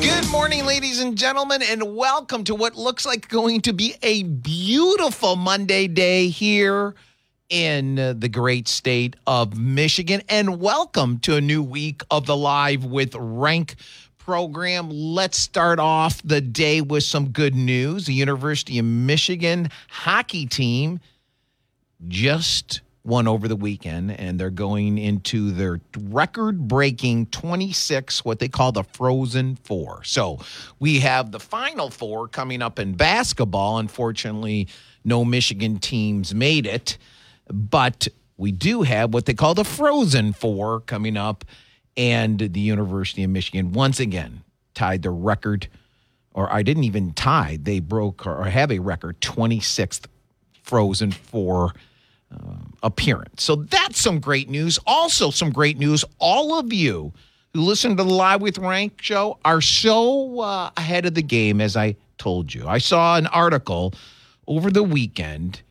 Good morning, ladies and gentlemen, and welcome to what looks like going to be a beautiful Monday day here in the great state of Michigan. And welcome to a new week of the Live with Rank program. Let's start off the day with some good news. The University of Michigan hockey team just won over the weekend, and they're going into their record breaking 26, what they call the Frozen Four. So we have the Final Four coming up in basketball. Unfortunately, no Michigan teams made it, but we do have what they call the Frozen Four coming up, and the University of Michigan once again tied the record. Or I didn't even tie. They broke or have a record 26th Frozen Four uh, appearance. So that's some great news. Also, some great news. All of you who listen to the Live with Rank show are so uh, ahead of the game, as I told you. I saw an article over the weekend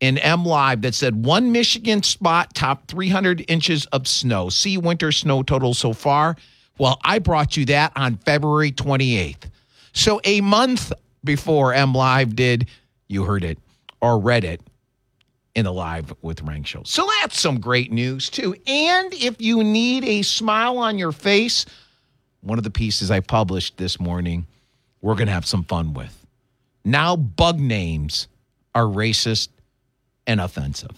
in MLive that said one Michigan spot top 300 inches of snow. See winter snow total so far. Well, I brought you that on February 28th. So a month before MLive did, you heard it or read it in the live with Rank show. So that's some great news too. And if you need a smile on your face, one of the pieces I published this morning, we're going to have some fun with. Now bug names are racist and offensive.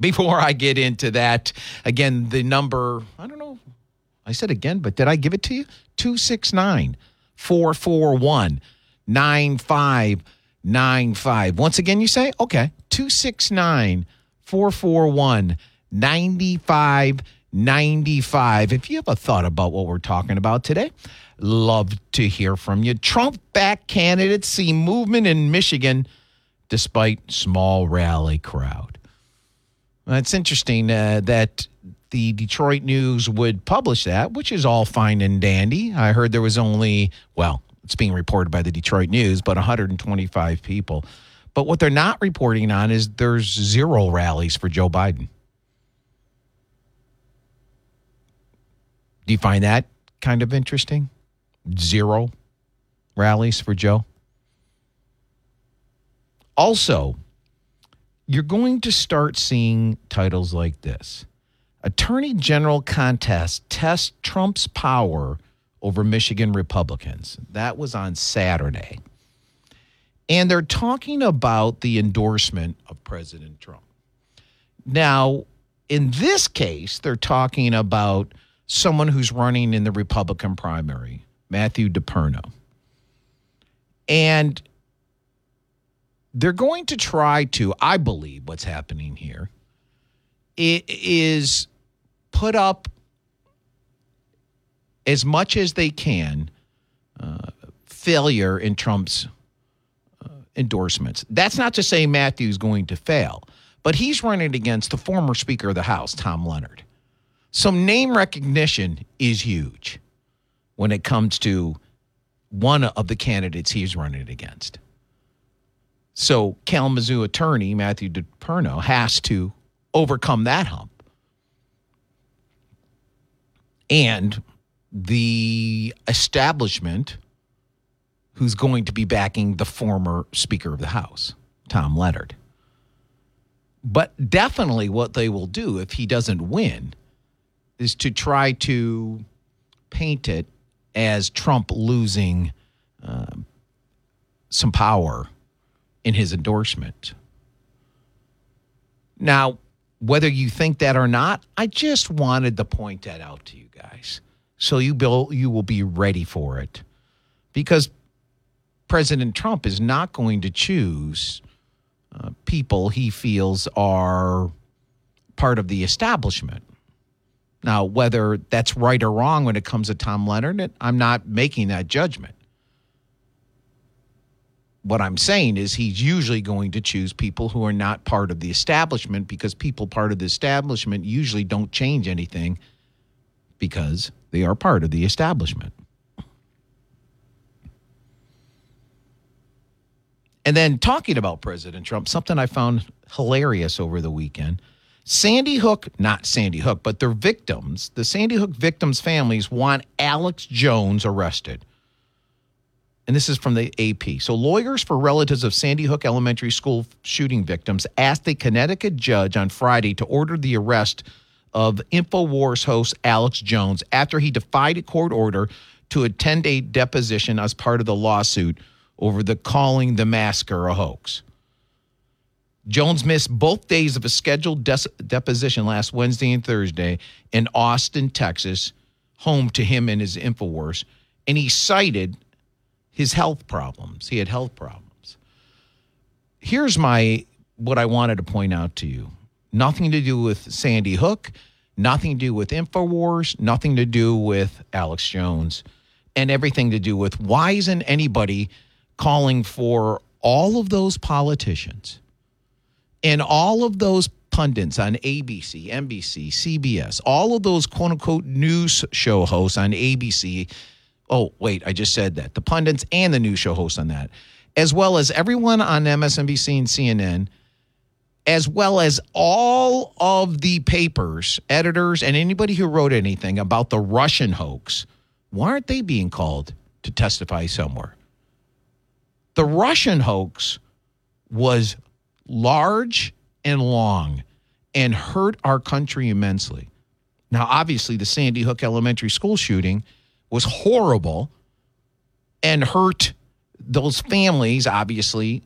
Before I get into that, again, the number, I don't know, I said again, but did I give it to you? 269 441 9595. Once again, you say, okay, 269 441 9595. If you have a thought about what we're talking about today, love to hear from you. Trump back candidates see movement in Michigan despite small rally crowd. It's interesting uh, that the Detroit News would publish that, which is all fine and dandy. I heard there was only, well, it's being reported by the Detroit News, but 125 people. But what they're not reporting on is there's zero rallies for Joe Biden. Do you find that kind of interesting? Zero rallies for Joe. Also, you're going to start seeing titles like this Attorney General contest tests Trump's power over Michigan Republicans. That was on Saturday. And they're talking about the endorsement of President Trump. Now, in this case, they're talking about someone who's running in the Republican primary, Matthew DePerno. And they're going to try to, I believe, what's happening here is put up as much as they can uh, failure in Trump's endorsements. That's not to say Matthew's going to fail, but he's running against the former Speaker of the House, Tom Leonard. So name recognition is huge when it comes to one of the candidates he's running against. So Kalamazoo attorney Matthew DePerno has to overcome that hump. And the establishment who's going to be backing the former Speaker of the House, Tom Leonard. But definitely what they will do if he doesn't win is to try to paint it as Trump losing uh, some power in his endorsement. Now, whether you think that or not, I just wanted to point that out to you guys so you will you will be ready for it because President Trump is not going to choose uh, people he feels are part of the establishment. Now, whether that's right or wrong when it comes to Tom Leonard, I'm not making that judgment. What I'm saying is he's usually going to choose people who are not part of the establishment because people part of the establishment usually don't change anything because they are part of the establishment. And then talking about President Trump, something I found hilarious over the weekend. Sandy Hook, not Sandy Hook, but their victims, the Sandy Hook victims' families want Alex Jones arrested. And this is from the AP. So, lawyers for relatives of Sandy Hook Elementary School shooting victims asked a Connecticut judge on Friday to order the arrest of InfoWars host Alex Jones after he defied a court order to attend a deposition as part of the lawsuit over the calling the massacre a hoax. Jones missed both days of a scheduled deposition last Wednesday and Thursday in Austin, Texas, home to him and his InfoWars, and he cited his health problems. He had health problems. Here's my what I wanted to point out to you. Nothing to do with Sandy Hook, nothing to do with InfoWars, nothing to do with Alex Jones, and everything to do with why isn't anybody calling for all of those politicians and all of those pundits on ABC, NBC, CBS, all of those quote unquote news show hosts on ABC. Oh, wait, I just said that. The pundits and the news show hosts on that, as well as everyone on MSNBC and CNN, as well as all of the papers, editors, and anybody who wrote anything about the Russian hoax. Why aren't they being called to testify somewhere? The Russian hoax was large and long and hurt our country immensely. Now, obviously, the Sandy Hook Elementary School shooting was horrible and hurt those families, obviously,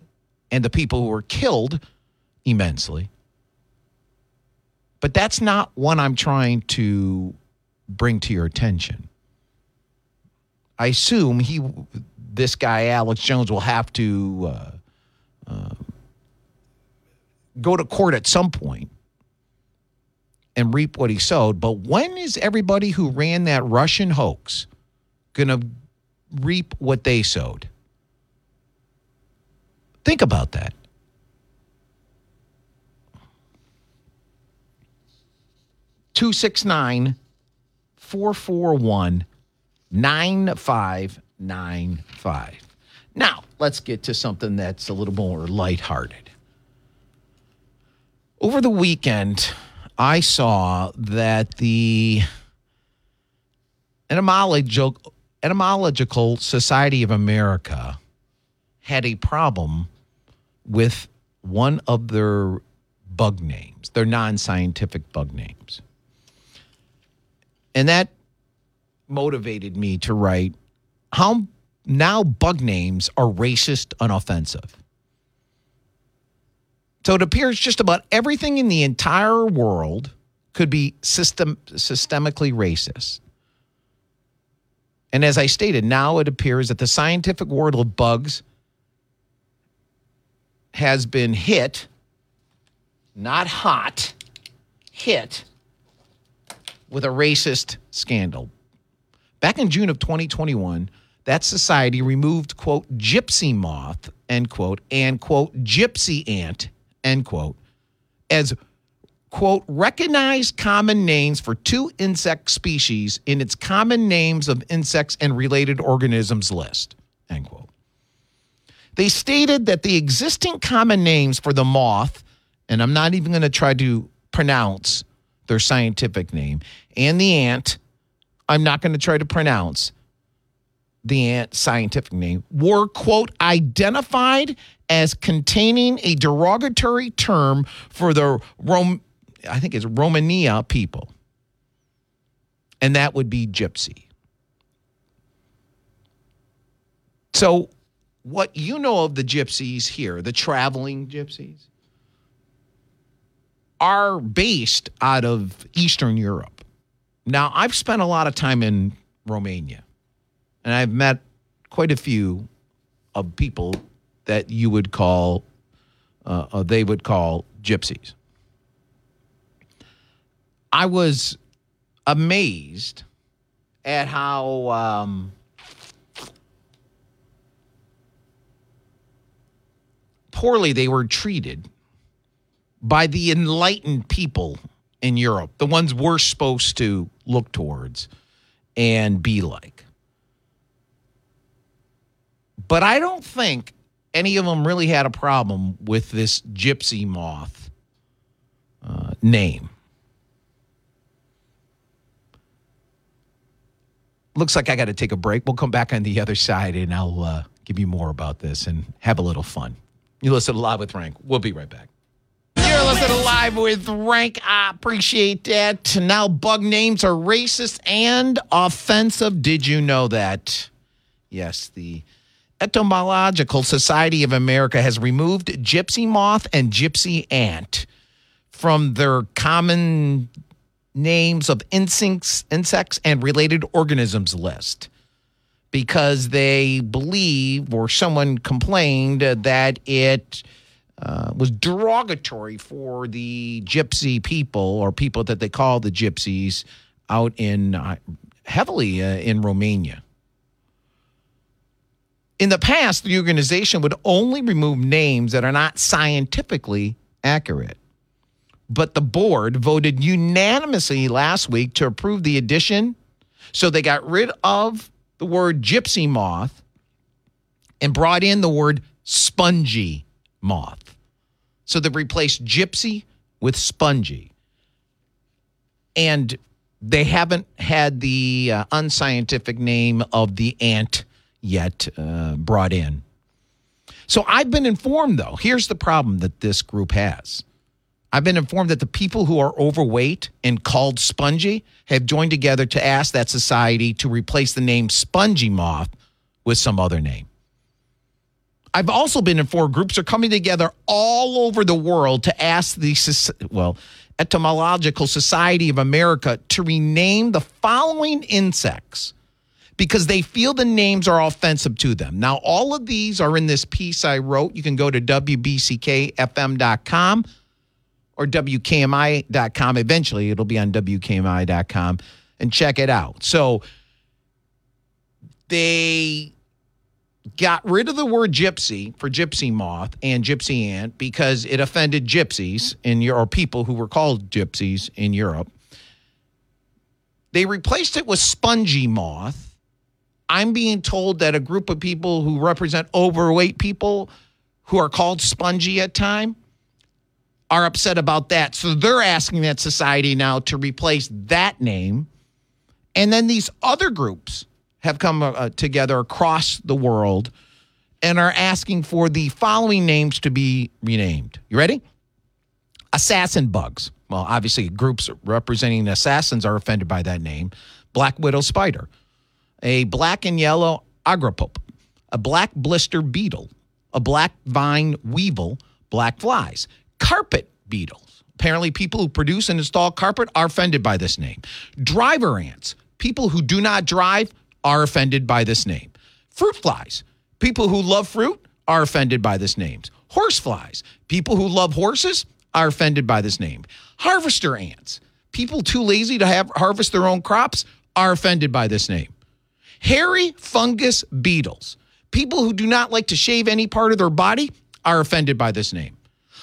and the people who were killed immensely. But that's not what I'm trying to bring to your attention. I assume he, this guy Alex Jones, will have to uh, uh, go to court at some point and reap what he sowed. But when is everybody who ran that Russian hoax going to reap what they sowed? Think about that. Two six nine four four one nine five nine five. Now let's get to something that's a little more lighthearted. Over the weekend, I saw that the Etymological, Etymological Society of America had a problem with one of their bug names, their non scientific bug names. And that motivated me to write how now bug names are racist and offensive. So it appears just about everything in the entire world could be system systemically racist. And as I stated, now it appears that the scientific world of bugs has been hit, not hot, hit with a racist scandal. Back in June of 2021, that society removed, quote, gypsy moth, end quote, and, quote, gypsy ant, end quote, as, quote, recognized common names for two insect species in its common names of insects and related organisms list, end quote. They stated that the existing common names for the moth, and I'm not even going to try to pronounce their scientific name, and the ant, I'm not going to try to pronounce the ant scientific name, were, quote, identified as containing a derogatory term for the Rom, I think it's Romania people. And that would be gypsy. So, what you know of the gypsies here, the traveling gypsies, are based out of Eastern Europe. Now, I've spent a lot of time in Romania, and I've met quite a few of people that you would call, uh, uh, they would call gypsies. I was amazed at how um, poorly they were treated by the enlightened people in Europe, the ones we're supposed to look towards and be like. But I don't think any of them really had a problem with this gypsy moth uh, name. Looks like I got to take a break. We'll come back on the other side and I'll uh, give you more about this and have a little fun. You listen to Live with Rank. We'll be right back. You're listening to Live with Rank. I appreciate that. Now, bug names are racist and offensive. Did you know that? Yes, the Entomological Society of America has removed gypsy moth and gypsy ant from their common names of insects, insects and related organisms list because they believe or someone complained that it uh, was derogatory for the gypsy people or people that they call the gypsies out in uh, heavily uh, in Romania. In the past, the organization would only remove names that are not scientifically accurate. But the board voted unanimously last week to approve the addition. So they got rid of the word gypsy moth and brought in the word spongy moth. So they replaced gypsy with spongy. And they haven't had the uh, unscientific name of the ant yet uh, brought in. So I've been informed, though. Here's the problem that this group has. I've been informed that the people who are overweight and called spongy have joined together to ask that society to replace the name spongy moth with some other name. I've also been informed groups are coming together all over the world to ask the well, Etymological Society of America to rename the following insects because they feel the names are offensive to them. Now, all of these are in this piece I wrote. You can go to WBCKFM.com or WKMI.com. Eventually, it'll be on WKMI.com and check it out. So they got rid of the word gypsy for gypsy moth and gypsy ant because it offended gypsies in Europe, or people who were called gypsies in Europe. They replaced it with spongy moth I'm being told that a group of people who represent overweight people who are called spongy at time are upset about that. So they're asking that society now to replace that name. And then these other groups have come uh, together across the world and are asking for the following names to be renamed. You ready? Assassin bugs. Well, obviously, groups representing assassins are offended by that name. Black widow spider a black and yellow argiope, a black blister beetle, a black vine weevil, black flies, carpet beetles. Apparently, people who produce and install carpet are offended by this name. Driver ants, people who do not drive are offended by this name. Fruit flies, people who love fruit are offended by this name. Horse flies, people who love horses are offended by this name. Harvester ants, people too lazy to have harvest their own crops are offended by this name. Hairy fungus beetles. People who do not like to shave any part of their body are offended by this name.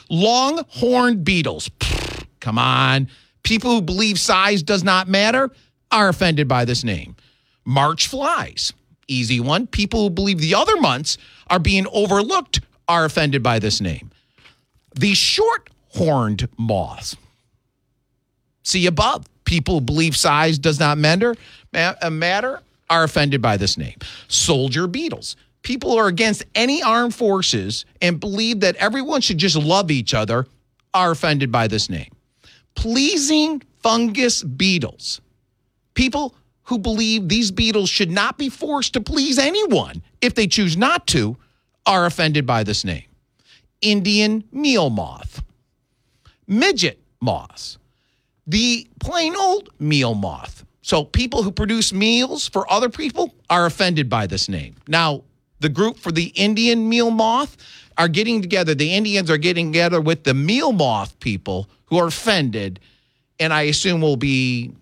Long horned beetles. Pfft, come on. People who believe size does not matter are offended by this name. March flies. Easy one. People who believe the other months are being overlooked are offended by this name. The short horned moths. See above. People who believe size does not matter, uh, matter are offended by this name. Soldier beetles. People are against any armed forces and believe that everyone should just love each other are offended by this name. Pleasing fungus beetles. People who believe these beetles should not be forced to please anyone if they choose not to are offended by this name. Indian meal moth. Midget moths. The plain old meal moth. So people who produce meals for other people are offended by this name. Now, the group for the Indian meal moth are getting together. The Indians are getting together with the meal moth people who are offended, and I assume will be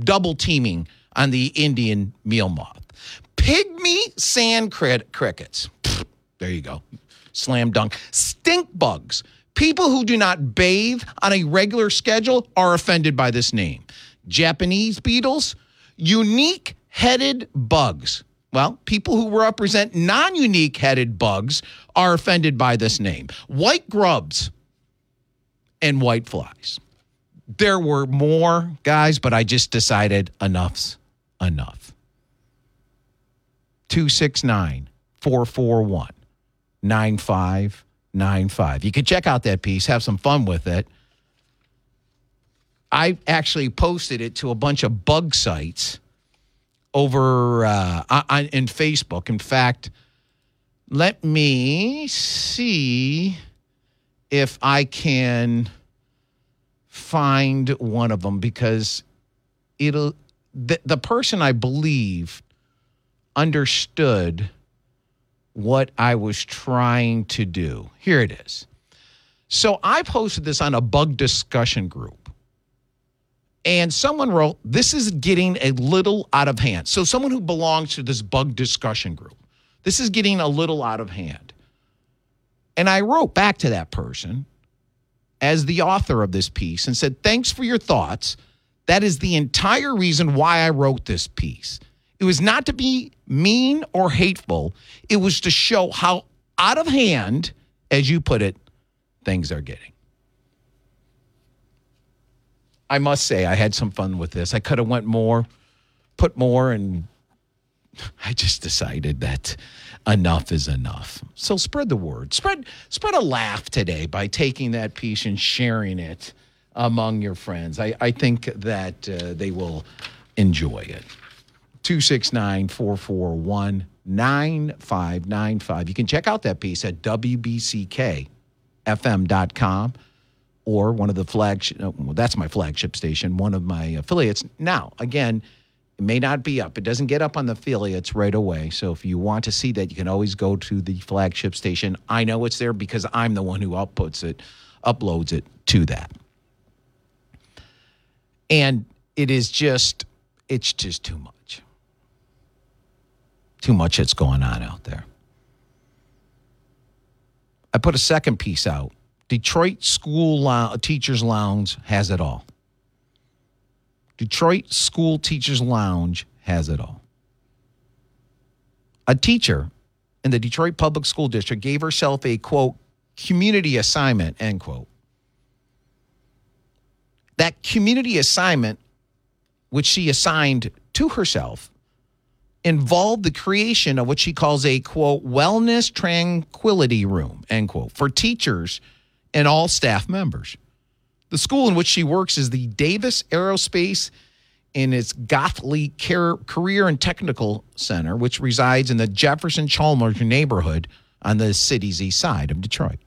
double teaming on the Indian meal moth. Pygmy sand crickets. there you go. Slam dunk. Stink bugs. People who do not bathe on a regular schedule are offended by this name. Japanese beetles, unique headed bugs. Well, people who represent non unique headed bugs are offended by this name white grubs and white flies. There were more guys, but I just decided enough's enough. 269 441 9595. You can check out that piece, have some fun with it. I actually posted it to a bunch of bug sites over uh, on, in Facebook. In fact, let me see if I can find one of them because it'll the, the person I believe understood what I was trying to do. Here it is. So I posted this on a bug discussion group. And someone wrote, This is getting a little out of hand. So, someone who belongs to this bug discussion group, this is getting a little out of hand. And I wrote back to that person as the author of this piece and said, Thanks for your thoughts. That is the entire reason why I wrote this piece. It was not to be mean or hateful, it was to show how out of hand, as you put it, things are getting. I must say I had some fun with this. I could have went more, put more, and I just decided that enough is enough. So spread the word. Spread spread a laugh today by taking that piece and sharing it among your friends. I, I think that uh, they will enjoy it. 269 441 9595. You can check out that piece at WBCKFM.com or one of the flagship, uh, well, that's my flagship station, one of my affiliates. Now, again, it may not be up. It doesn't get up on the affiliates right away. So if you want to see that, you can always go to the flagship station. I know it's there because I'm the one who outputs it, uploads it to that. And it is just, it's just too much. Too much that's going on out there. I put a second piece out Detroit School uh, Teachers Lounge has it all. Detroit School Teachers Lounge has it all. A teacher in the Detroit Public School District gave herself a quote, community assignment, end quote. That community assignment, which she assigned to herself, involved the creation of what she calls a quote, wellness tranquility room, end quote, for teachers and all staff members. The school in which she works is the Davis Aerospace in its Golightly Career and Technical Center, which resides in the Jefferson Chalmers neighborhood on the city's east side of Detroit.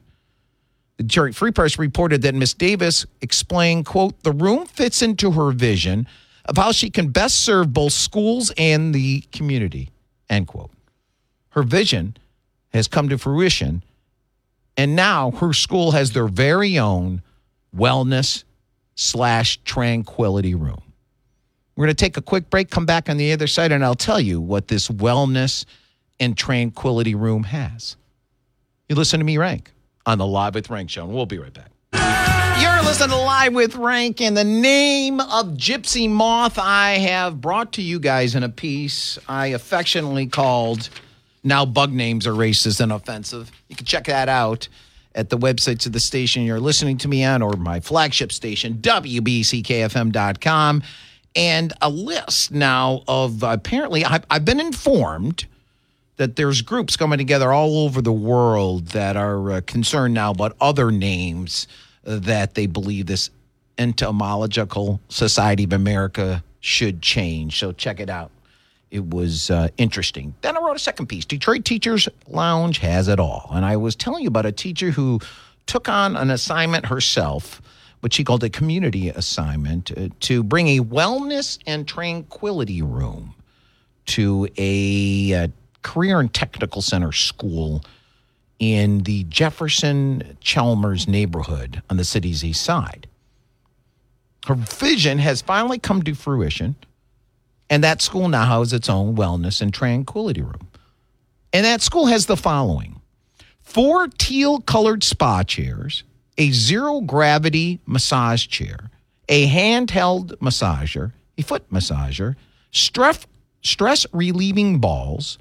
The Detroit Free Press reported that Miss Davis explained, quote, the room fits into her vision of how she can best serve both schools and the community, end quote. Her vision has come to fruition and now her school has their very own wellness slash tranquility room. We're going to take a quick break, come back on the other side, and I'll tell you what this wellness and tranquility room has. You listen to me, Rank, on the Live with Rank show, and we'll be right back. You're listening to Live with Rank. In the name of Gypsy Moth, I have brought to you guys in a piece I affectionately called now bug names are racist and offensive. You can check that out at the websites of the station you're listening to me on or my flagship station, WBCKFM.com. And a list now of apparently, I've, I've been informed that there's groups coming together all over the world that are uh, concerned now about other names that they believe this entomological society of America should change. So check it out it was uh, interesting. Then I wrote a second piece. Detroit Teachers Lounge has it all. And I was telling you about a teacher who took on an assignment herself, which she called a community assignment, uh, to bring a wellness and tranquility room to a uh, career and technical center school in the Jefferson Chalmers neighborhood on the city's east side. Her vision has finally come to fruition. And that school now has its own wellness and tranquility room. And that school has the following four teal colored spa chairs, a zero gravity massage chair, a handheld massager, a foot massager, stress, stress relieving balls,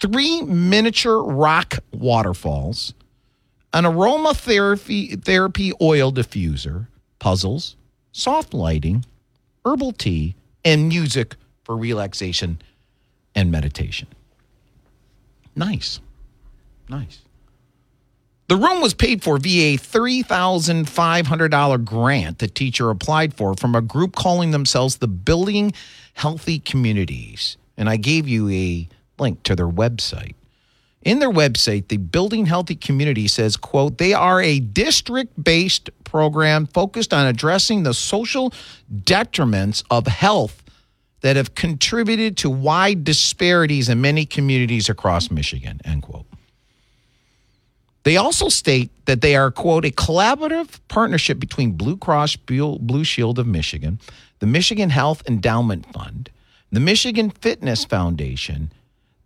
three miniature rock waterfalls, an aromatherapy therapy oil diffuser, puzzles, soft lighting, herbal tea, and music for relaxation and meditation. Nice. Nice. The room was paid for via a $3,500 grant the teacher applied for from a group calling themselves the Building Healthy Communities. And I gave you a link to their website. In their website, the Building Healthy Community says, quote, they are a district-based program focused on addressing the social detriments of health that have contributed to wide disparities in many communities across Michigan, end quote. They also state that they are, quote, a collaborative partnership between Blue Cross Blue Shield of Michigan, the Michigan Health Endowment Fund, the Michigan Fitness Foundation,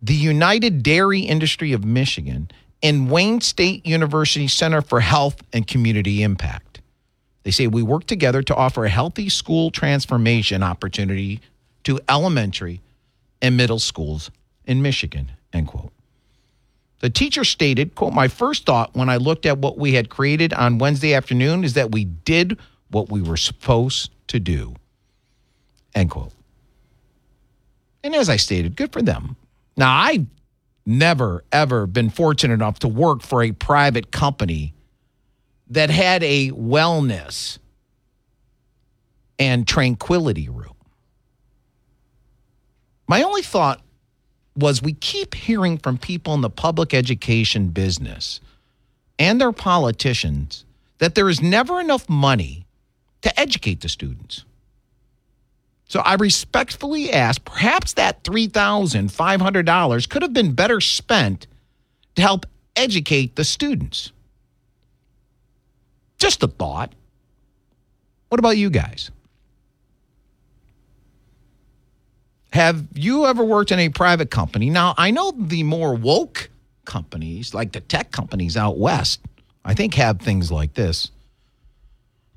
the United Dairy Industry of Michigan, and Wayne State University Center for Health and Community Impact. They say we work together to offer a healthy school transformation opportunity to elementary and middle schools in Michigan, end quote. The teacher stated, quote, my first thought when I looked at what we had created on Wednesday afternoon is that we did what we were supposed to do, end quote. And as I stated, good for them. Now, I've never, ever been fortunate enough to work for a private company that had a wellness and tranquility room. My only thought was we keep hearing from people in the public education business and their politicians that there is never enough money to educate the students. So I respectfully ask perhaps that $3,500 could have been better spent to help educate the students. Just a thought. What about you guys? Have you ever worked in a private company? Now, I know the more woke companies, like the tech companies out west, I think have things like this.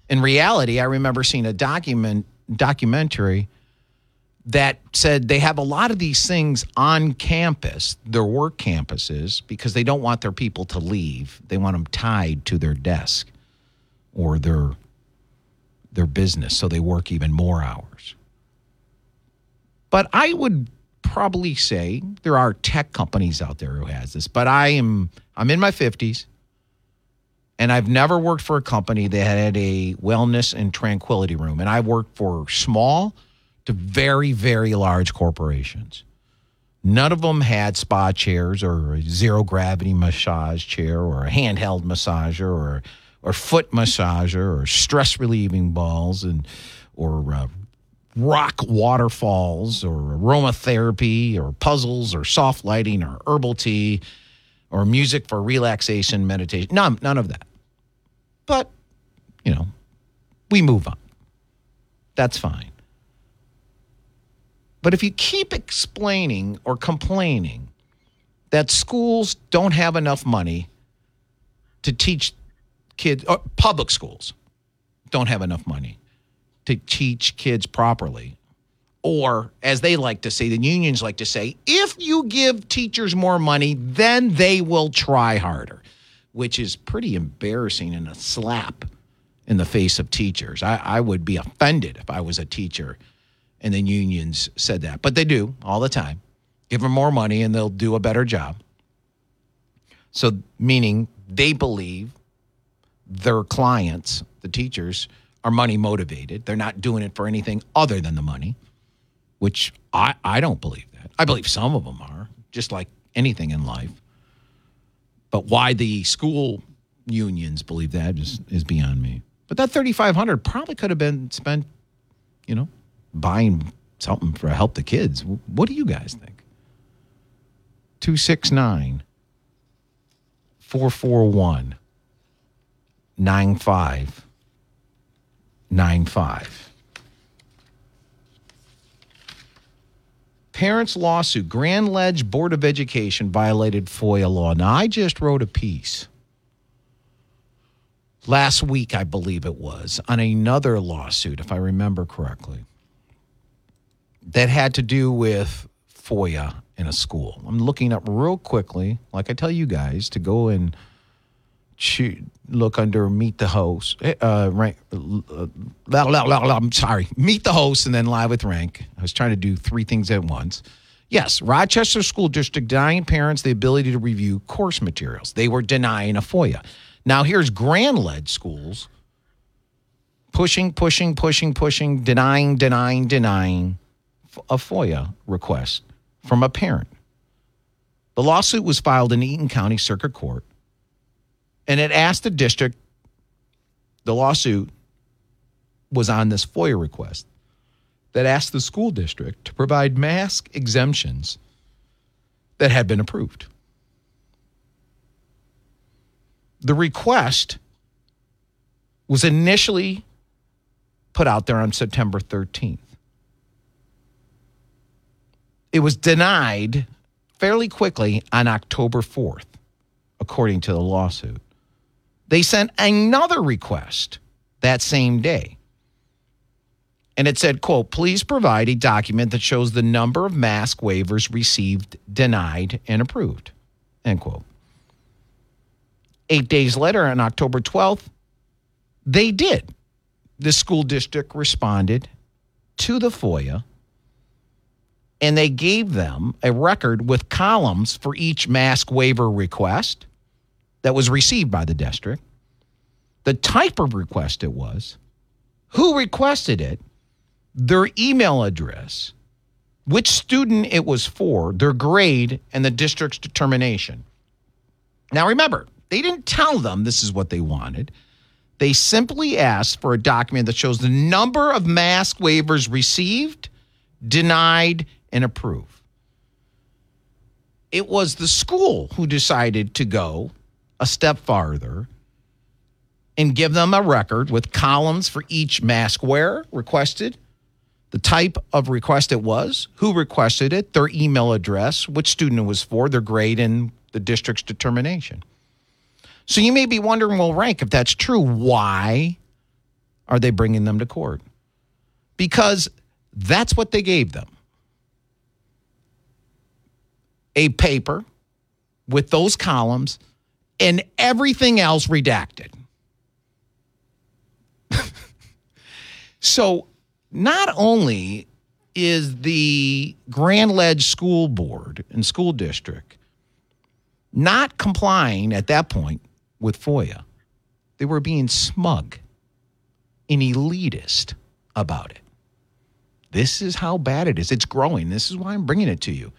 In reality, I remember seeing a document documentary that said they have a lot of these things on campus, their work campuses, because they don't want their people to leave. They want them tied to their desk or their their business so they work even more hours. But I would probably say there are tech companies out there who has this, but I am I'm in my 50s and I've never worked for a company that had a wellness and tranquility room and I worked for small to very very large corporations. None of them had spa chairs or a zero gravity massage chair or a handheld massager or or foot massager or stress relieving balls and or uh, rock waterfalls or aromatherapy or puzzles or soft lighting or herbal tea or music for relaxation, meditation. None, none of that. But, you know, we move on. That's fine. But if you keep explaining or complaining that schools don't have enough money to teach kids, or public schools don't have enough money to teach kids properly. Or, as they like to say, the unions like to say, if you give teachers more money, then they will try harder, which is pretty embarrassing and a slap in the face of teachers. I, I would be offended if I was a teacher and the unions said that. But they do all the time. Give them more money and they'll do a better job. So, meaning they believe their clients, the teachers, are money motivated. They're not doing it for anything other than the money, which I, I don't believe that. I believe some of them are, just like anything in life. But why the school unions believe that is, is beyond me. But that 3500 probably could have been spent, you know, buying something for help the kids. What do you guys think? 269 441 95 95. Parents' lawsuit. Grand Ledge Board of Education violated FOIA law. Now, I just wrote a piece last week, I believe it was, on another lawsuit, if I remember correctly, that had to do with FOIA in a school. I'm looking up real quickly, like I tell you guys, to go and look under meet the host. Eh, uh, rank, uh, I'm sorry, meet the host and then live with rank. I was trying to do three things at once. Yes, Rochester School District denying parents the ability to review course materials. They were denying a FOIA. Now here's Grand Ledge schools pushing, pushing, pushing, pushing, denying, denying, denying a FOIA request from a parent. The lawsuit was filed in Eaton County Circuit Court, and it asked the district, the lawsuit was on this FOIA request that asked the school district to provide mask exemptions that had been approved. The request was initially put out there on September 13th. It was denied fairly quickly on October 4th, according to the lawsuit. They sent another request that same day. And it said, quote, please provide a document that shows the number of mask waivers received, denied, and approved, end quote. Eight days later, on October 12th, they did the school district responded to the FOIA and they gave them a record with columns for each mask waiver request that was received by the district, the type of request it was, who requested it, their email address, which student it was for, their grade, and the district's determination. Now remember, they didn't tell them this is what they wanted. They simply asked for a document that shows the number of mask waivers received, denied, and approved. It was the school who decided to go a step farther and give them a record with columns for each mask wearer requested, the type of request it was, who requested it, their email address, which student it was for, their grade, and the district's determination. So you may be wondering, well, Rank, if that's true, why are they bringing them to court? Because that's what they gave them a paper with those columns and everything else redacted. so not only is the Grand Ledge School Board and School District not complying at that point with FOIA. They were being smug and elitist about it. This is how bad it is. It's growing. This is why I'm bringing it to you.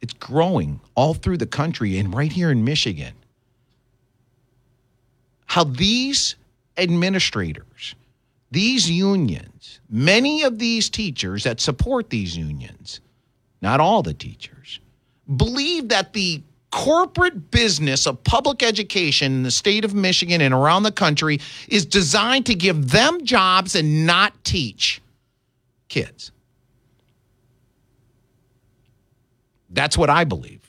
It's growing all through the country and right here in Michigan. How these administrators, these unions, many of these teachers that support these unions, not all the teachers, believe that the corporate business of public education in the state of Michigan and around the country is designed to give them jobs and not teach kids. That's what I believe.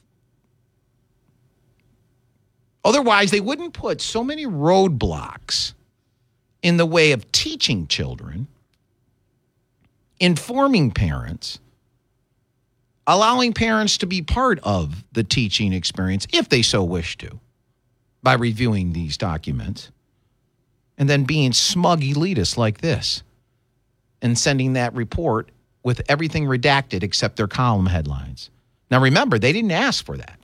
Otherwise, they wouldn't put so many roadblocks in the way of teaching children, informing parents, allowing parents to be part of the teaching experience if they so wish to by reviewing these documents and then being smug elitists like this and sending that report with everything redacted except their column headlines. Now remember, they didn't ask for that.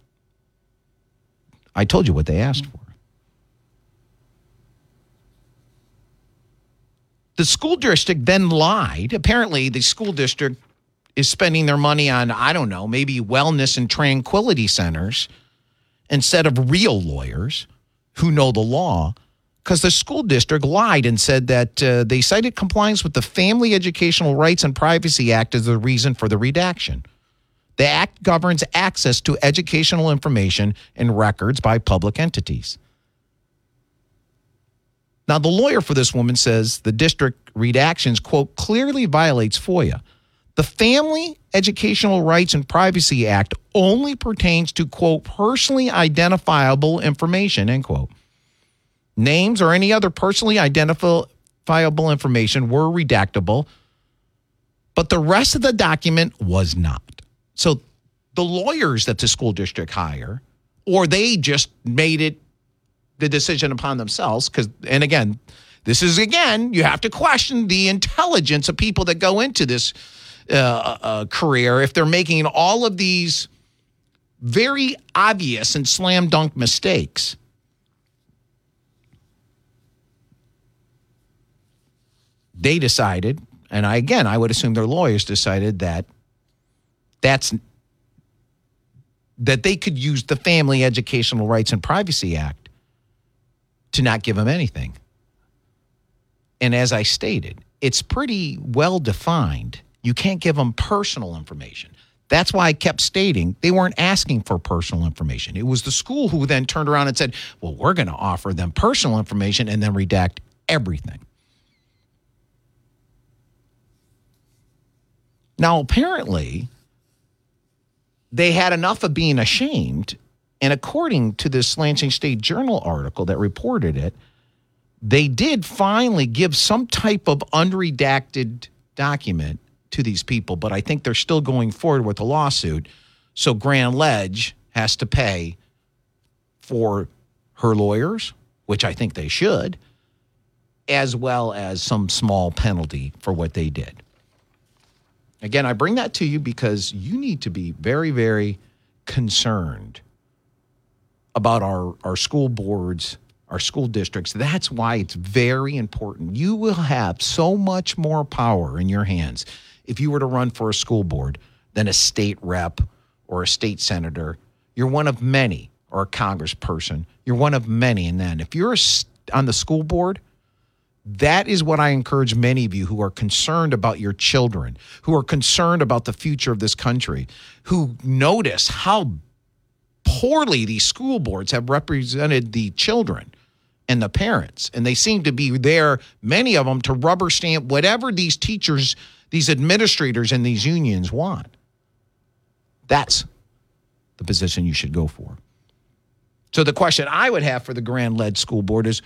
I told you what they asked for. The school district then lied. Apparently, the school district is spending their money on, I don't know, maybe wellness and tranquility centers instead of real lawyers who know the law. Because the school district lied and said that uh, they cited compliance with the Family Educational Rights and Privacy Act as the reason for the redaction. The act governs access to educational information and records by public entities. Now, the lawyer for this woman says the district redactions, quote, clearly violates FOIA the Family Educational Rights and Privacy Act only pertains to, quote, personally identifiable information, end quote. Names or any other personally identifiable information were redactable, but the rest of the document was not. So the lawyers that the school district hire, or they just made it the decision upon themselves. Because, and again, this is again, you have to question the intelligence of people that go into this uh, uh, career if they're making all of these very obvious and slam dunk mistakes. They decided, and I again, I would assume their lawyers decided that that's that they could use the Family Educational Rights and Privacy Act to not give them anything. And as I stated, it's pretty well defined. You can't give them personal information. That's why I kept stating they weren't asking for personal information. It was the school who then turned around and said, well, we're going to offer them personal information and then redact everything. Now, apparently, they had enough of being ashamed. And according to this Lansing State Journal article that reported it, they did finally give some type of unredacted document to these people, but I think they're still going forward with the lawsuit. So Grand Ledge has to pay for her lawyers, which I think they should, as well as some small penalty for what they did. Again, I bring that to you because you need to be very, very concerned about our, our school boards, our school districts. That's why it's very important. You will have so much more power in your hands if you were to run for a school board than a state rep or a state senator. You're one of many, or a congressperson. You're one of many. And then if you're on the school board, that is what I encourage many of you who are concerned about your children, who are concerned about the future of this country, who notice how poorly these school boards have represented the children and the parents. And they seem to be there, many of them, to rubber stamp whatever these teachers, these administrators, and these unions want. That's the position you should go for. So the question I would have for the Grand Ledge School Board is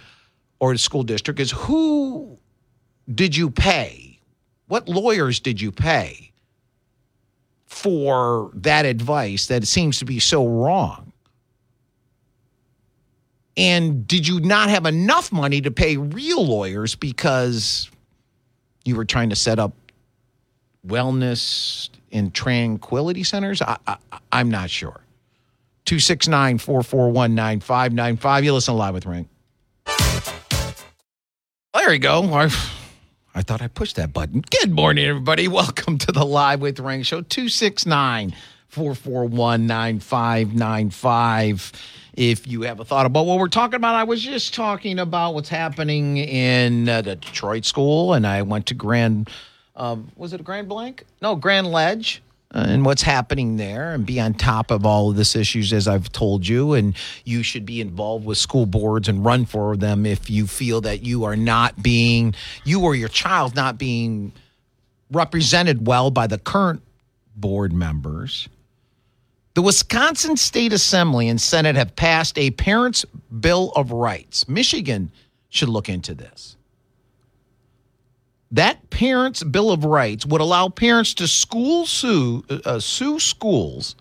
or the school district is who did you pay? What lawyers did you pay for that advice that seems to be so wrong? And did you not have enough money to pay real lawyers because you were trying to set up wellness and tranquility centers? I, am not sure. 269 441 9595. You listen live with Ring. There you go. I, I thought I pushed that button. Good morning, everybody. Welcome to the Live with Ring Show 269 441 9595. If you have a thought about what we're talking about, I was just talking about what's happening in uh, the Detroit school, and I went to Grand, um, was it a Grand Blanc? No, Grand Ledge Uh, and what's happening there and be on top of all of this issues as I've told you and you should be involved with school boards and run for them if you feel that you are not being you or your child not being represented well by the current board members. The Wisconsin State Assembly and Senate have passed a Parents' Bill of Rights. Michigan should look into this that parents' bill of rights would allow parents to school sue uh, sue schools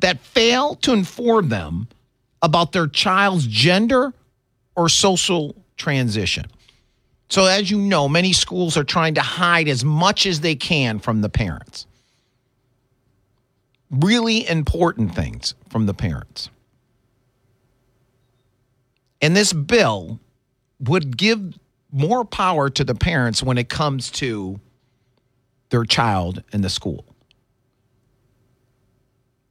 that fail to inform them about their child's gender or social transition. So as you know, many schools are trying to hide as much as they can from the parents. Really important things from the parents. And this bill would give more power to the parents when it comes to their child in the school.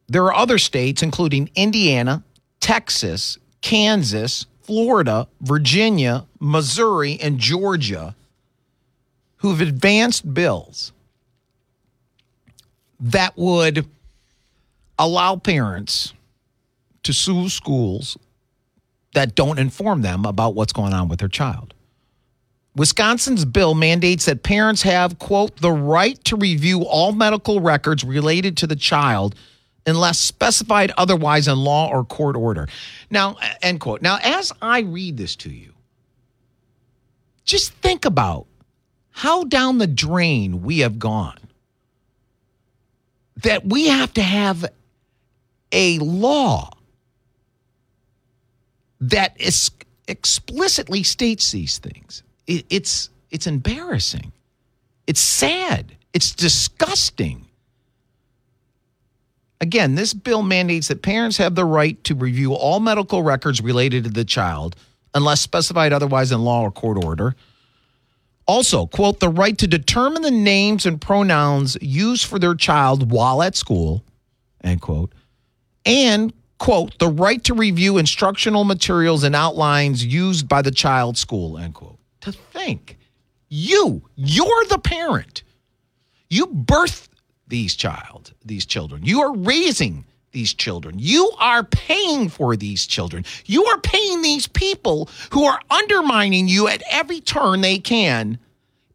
There are other states, including Indiana, Texas, Kansas, Florida, Virginia, Missouri, and Georgia, who've advanced bills that would allow parents to sue schools that don't inform them about what's going on with their child. Wisconsin's bill mandates that parents have, quote, the right to review all medical records related to the child unless specified otherwise in law or court order. Now, end quote. Now, as I read this to you, just think about how down the drain we have gone. That we have to have a law that is explicitly states these things. It, it's it's embarrassing. It's sad. It's disgusting. Again, this bill mandates that parents have the right to review all medical records related to the child unless specified otherwise in law or court order. Also, quote, the right to determine the names and pronouns used for their child while at school, end quote, and, quote, the right to review instructional materials and outlines used by the child's school, end quote. To think, you, you're the parent. You birth these child, these children. You are raising these children. You are paying for these children. You are paying these people who are undermining you at every turn they can.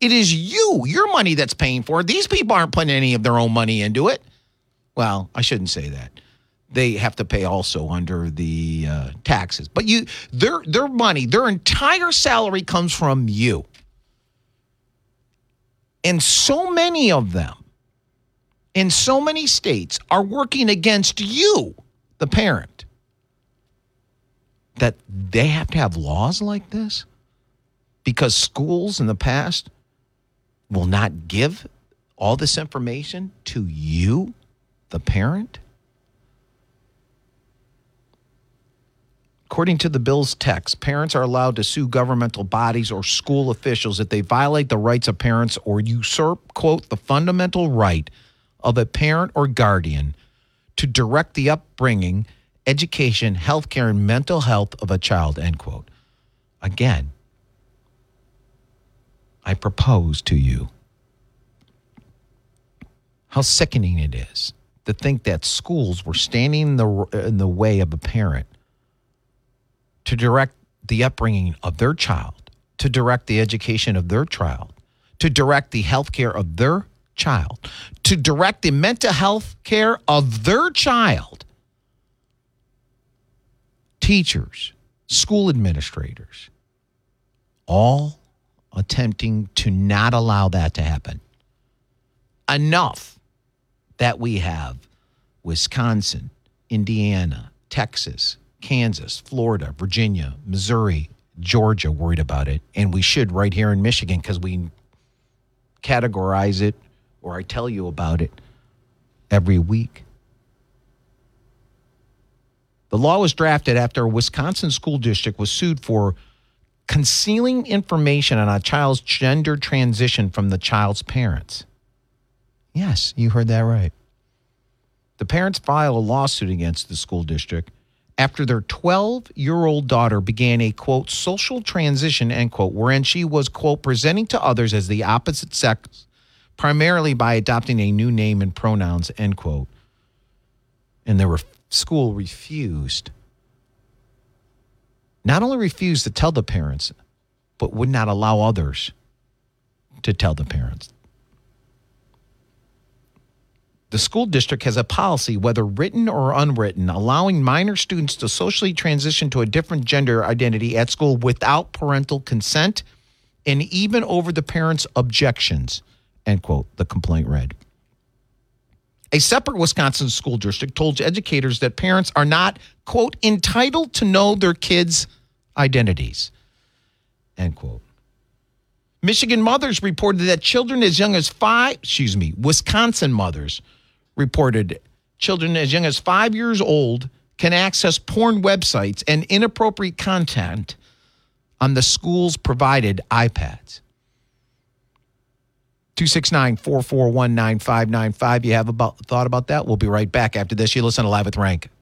It is you, your money that's paying for it. These people aren't putting any of their own money into it. Well, I shouldn't say that. They have to pay also under the uh, taxes. But you their their money, their entire salary comes from you. And so many of them in so many states are working against you, the parent, that they have to have laws like this because schools in the past will not give all this information to you, the parent? According to the bill's text, parents are allowed to sue governmental bodies or school officials if they violate the rights of parents or usurp, quote, the fundamental right of a parent or guardian to direct the upbringing, education, healthcare, and mental health of a child, end quote. Again, I propose to you how sickening it is to think that schools were standing in the, in the way of a parent to direct the upbringing of their child, to direct the education of their child, to direct the health care of their child, to direct the mental health care of their child. Teachers, school administrators, all attempting to not allow that to happen. Enough that we have Wisconsin, Indiana, Texas, Kansas, Florida, Virginia, Missouri, Georgia worried about it. And we should right here in Michigan because we categorize it or I tell you about it every week. The law was drafted after a Wisconsin school district was sued for concealing information on a child's gender transition from the child's parents. Yes, you heard that right. The parents filed a lawsuit against the school district after their 12 year old daughter began a quote social transition end quote wherein she was quote presenting to others as the opposite sex primarily by adopting a new name and pronouns end quote. And the school refused. Not only refused to tell the parents but would not allow others to tell the parents the school district has a policy, whether written or unwritten, allowing minor students to socially transition to a different gender identity at school without parental consent and even over the parents' objections, end quote, the complaint read. A separate Wisconsin school district told educators that parents are not, quote, entitled to know their kids' identities, end quote. Michigan mothers reported that children as young as five, excuse me, Wisconsin mothers reported children as young as five years old can access porn websites and inappropriate content on the school's provided iPads. 269 441 9595. You have about, thought about that? We'll be right back after this. You listen to Live with Rank.